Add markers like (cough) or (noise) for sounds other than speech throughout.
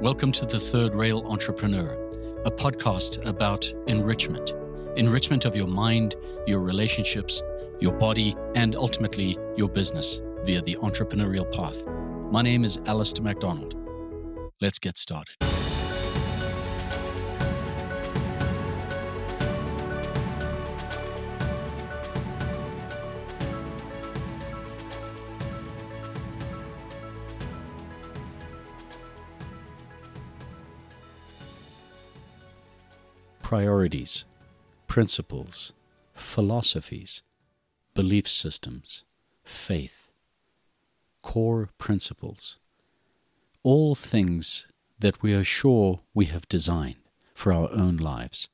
Welcome to The Third Rail Entrepreneur, a podcast about enrichment enrichment of your mind, your relationships, your body, and ultimately your business via the entrepreneurial path. My name is Alistair MacDonald. Let's get started. Priorities, principles, philosophies, belief systems, faith, core principles, all things that we are sure we have designed for our own lives.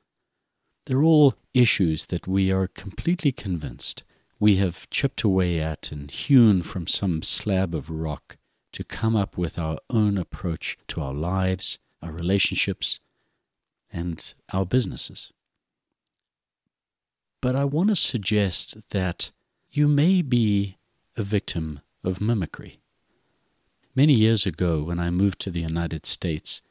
They're all issues that we are completely convinced we have chipped away at and hewn from some slab of rock to come up with our own approach to our lives, our relationships, and our businesses. But I want to suggest that you may be a victim of mimicry. Many years ago, when I moved to the United States,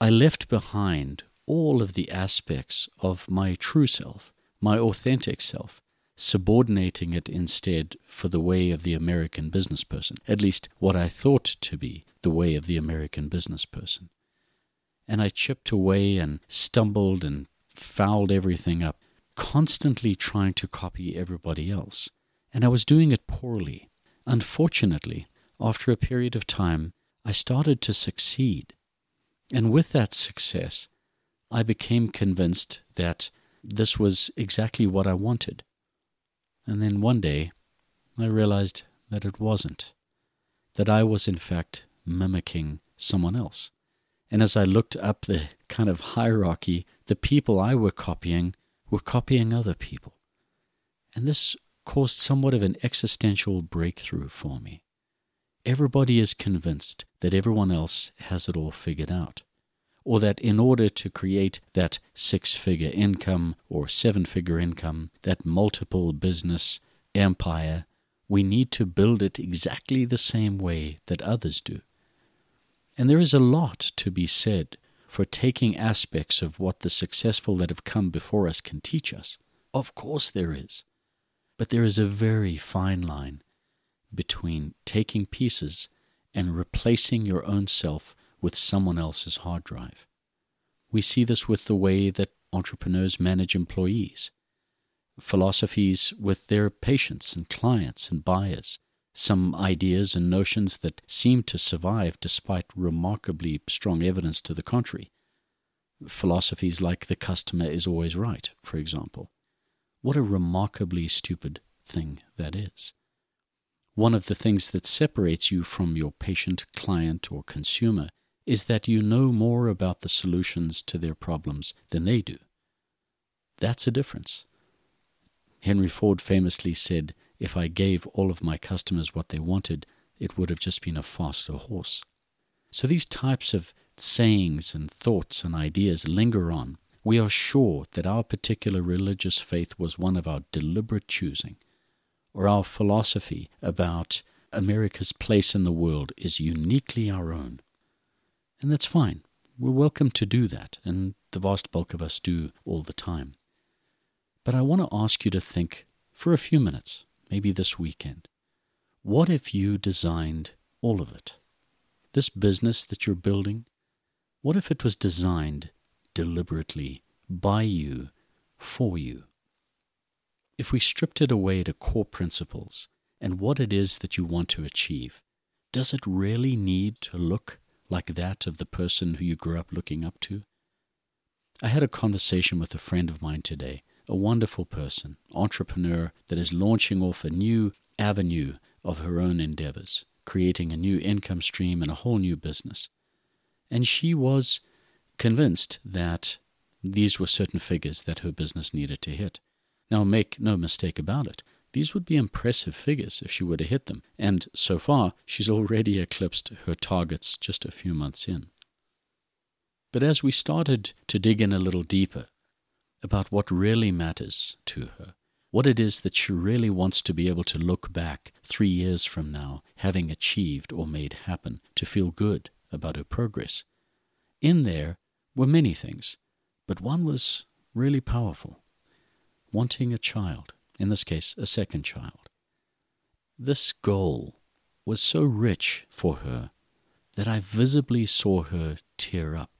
I left behind all of the aspects of my true self, my authentic self, subordinating it instead for the way of the American business person, at least what I thought to be the way of the American business person and I chipped away and stumbled and fouled everything up, constantly trying to copy everybody else. And I was doing it poorly. Unfortunately, after a period of time, I started to succeed. And with that success, I became convinced that this was exactly what I wanted. And then one day, I realized that it wasn't, that I was in fact mimicking someone else. And as I looked up the kind of hierarchy, the people I were copying were copying other people. And this caused somewhat of an existential breakthrough for me. Everybody is convinced that everyone else has it all figured out, or that in order to create that six figure income or seven figure income, that multiple business empire, we need to build it exactly the same way that others do. And there is a lot to be said for taking aspects of what the successful that have come before us can teach us. Of course, there is. But there is a very fine line between taking pieces and replacing your own self with someone else's hard drive. We see this with the way that entrepreneurs manage employees, philosophies with their patients and clients and buyers, some ideas and notions that seem to survive despite remarkably strong evidence to the contrary. Philosophies like the customer is always right, for example. What a remarkably stupid thing that is. One of the things that separates you from your patient, client, or consumer is that you know more about the solutions to their problems than they do. That's a difference. Henry Ford famously said, if I gave all of my customers what they wanted, it would have just been a faster horse. So these types of sayings and thoughts and ideas linger on. We are sure that our particular religious faith was one of our deliberate choosing, or our philosophy about America's place in the world is uniquely our own. And that's fine. We're welcome to do that, and the vast bulk of us do all the time. But I want to ask you to think for a few minutes maybe this weekend. What if you designed all of it? This business that you're building, what if it was designed deliberately by you, for you? If we stripped it away to core principles and what it is that you want to achieve, does it really need to look like that of the person who you grew up looking up to? I had a conversation with a friend of mine today a wonderful person, entrepreneur that is launching off a new avenue of her own endeavors, creating a new income stream and a whole new business. And she was convinced that these were certain figures that her business needed to hit. Now, make no mistake about it, these would be impressive figures if she were to hit them, and so far she's already eclipsed her targets just a few months in. But as we started to dig in a little deeper about what really matters to her, what it is that she really wants to be able to look back three years from now, having achieved or made happen, to feel good about her progress. in there were many things, but one was really powerful wanting a child, in this case, a second child. This goal was so rich for her that I visibly saw her tear up.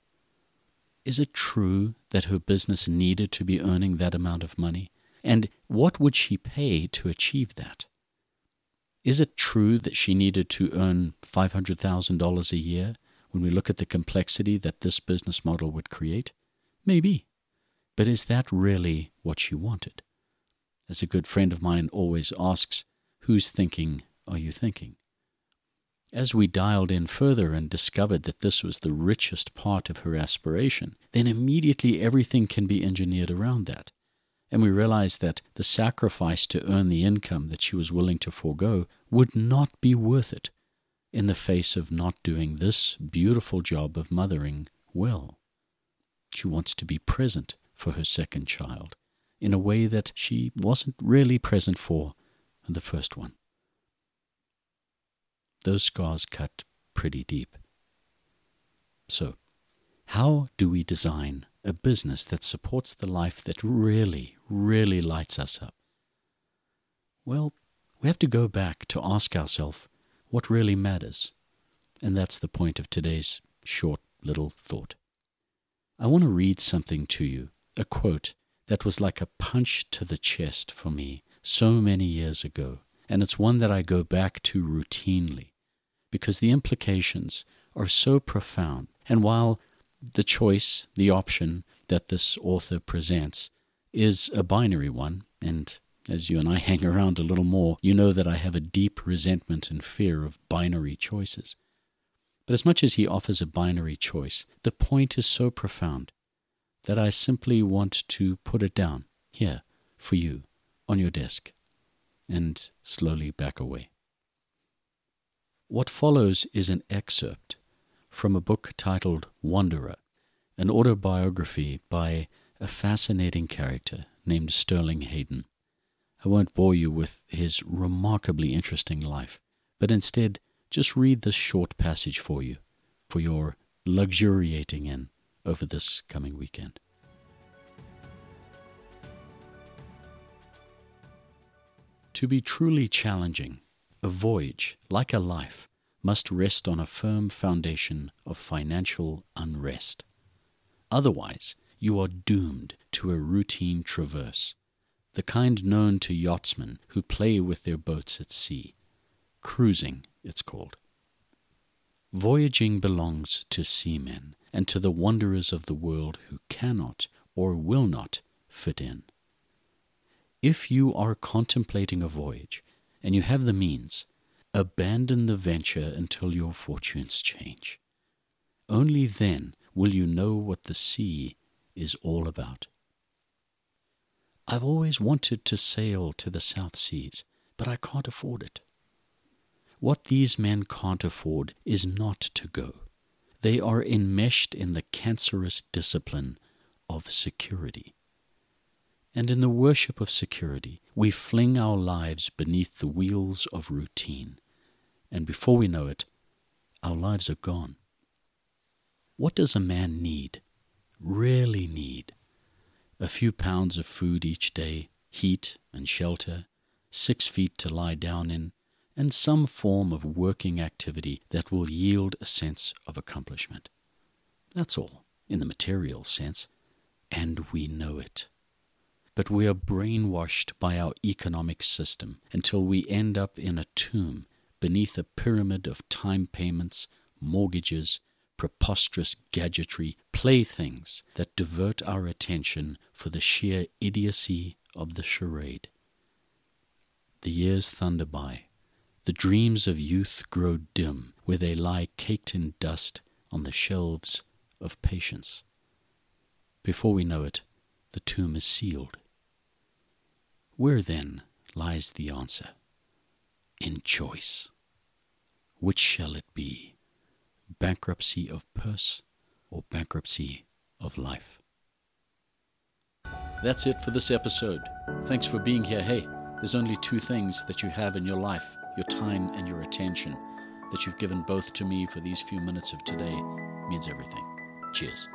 Is it true that her business needed to be earning that amount of money? And what would she pay to achieve that? Is it true that she needed to earn $500,000 a year when we look at the complexity that this business model would create? Maybe. But is that really what she wanted? As a good friend of mine always asks, whose thinking are you thinking? As we dialed in further and discovered that this was the richest part of her aspiration, then immediately everything can be engineered around that. And we realized that the sacrifice to earn the income that she was willing to forego would not be worth it in the face of not doing this beautiful job of mothering well. She wants to be present for her second child in a way that she wasn't really present for the first one those scars cut pretty deep. So, how do we design a business that supports the life that really, really lights us up? Well, we have to go back to ask ourselves what really matters. And that's the point of today's short little thought. I want to read something to you, a quote that was like a punch to the chest for me so many years ago, and it's one that I go back to routinely because the implications are so profound. And while the choice, the option that this author presents is a binary one, and as you and I (laughs) hang around a little more, you know that I have a deep resentment and fear of binary choices. But as much as he offers a binary choice, the point is so profound that I simply want to put it down here for you on your desk and slowly back away. What follows is an excerpt from a book titled Wanderer, an autobiography by a fascinating character named Sterling Hayden. I won't bore you with his remarkably interesting life, but instead just read this short passage for you, for your luxuriating in over this coming weekend. To be truly challenging a voyage, like a life, must rest on a firm foundation of financial unrest. Otherwise, you are doomed to a routine traverse, the kind known to yachtsmen who play with their boats at sea. Cruising, it's called. Voyaging belongs to seamen and to the wanderers of the world who cannot or will not fit in. If you are contemplating a voyage, and you have the means, abandon the venture until your fortunes change. Only then will you know what the sea is all about. I've always wanted to sail to the South Seas, but I can't afford it. What these men can't afford is not to go. They are enmeshed in the cancerous discipline of security and in the worship of security, we fling our lives beneath the wheels of routine, and before we know it, our lives are gone. What does a man need, really need? A few pounds of food each day, heat and shelter, six feet to lie down in, and some form of working activity that will yield a sense of accomplishment. That's all, in the material sense, and we know it but we are brainwashed by our economic system until we end up in a tomb beneath a pyramid of time payments, mortgages, preposterous gadgetry, playthings that divert our attention for the sheer idiocy of the charade. The years thunder by. The dreams of youth grow dim where they lie caked in dust on the shelves of patience. Before we know it, the tomb is sealed. Where then lies the answer? In choice. Which shall it be? Bankruptcy of purse or bankruptcy of life? That's it for this episode. Thanks for being here. Hey, there's only two things that you have in your life your time and your attention. That you've given both to me for these few minutes of today means everything. Cheers.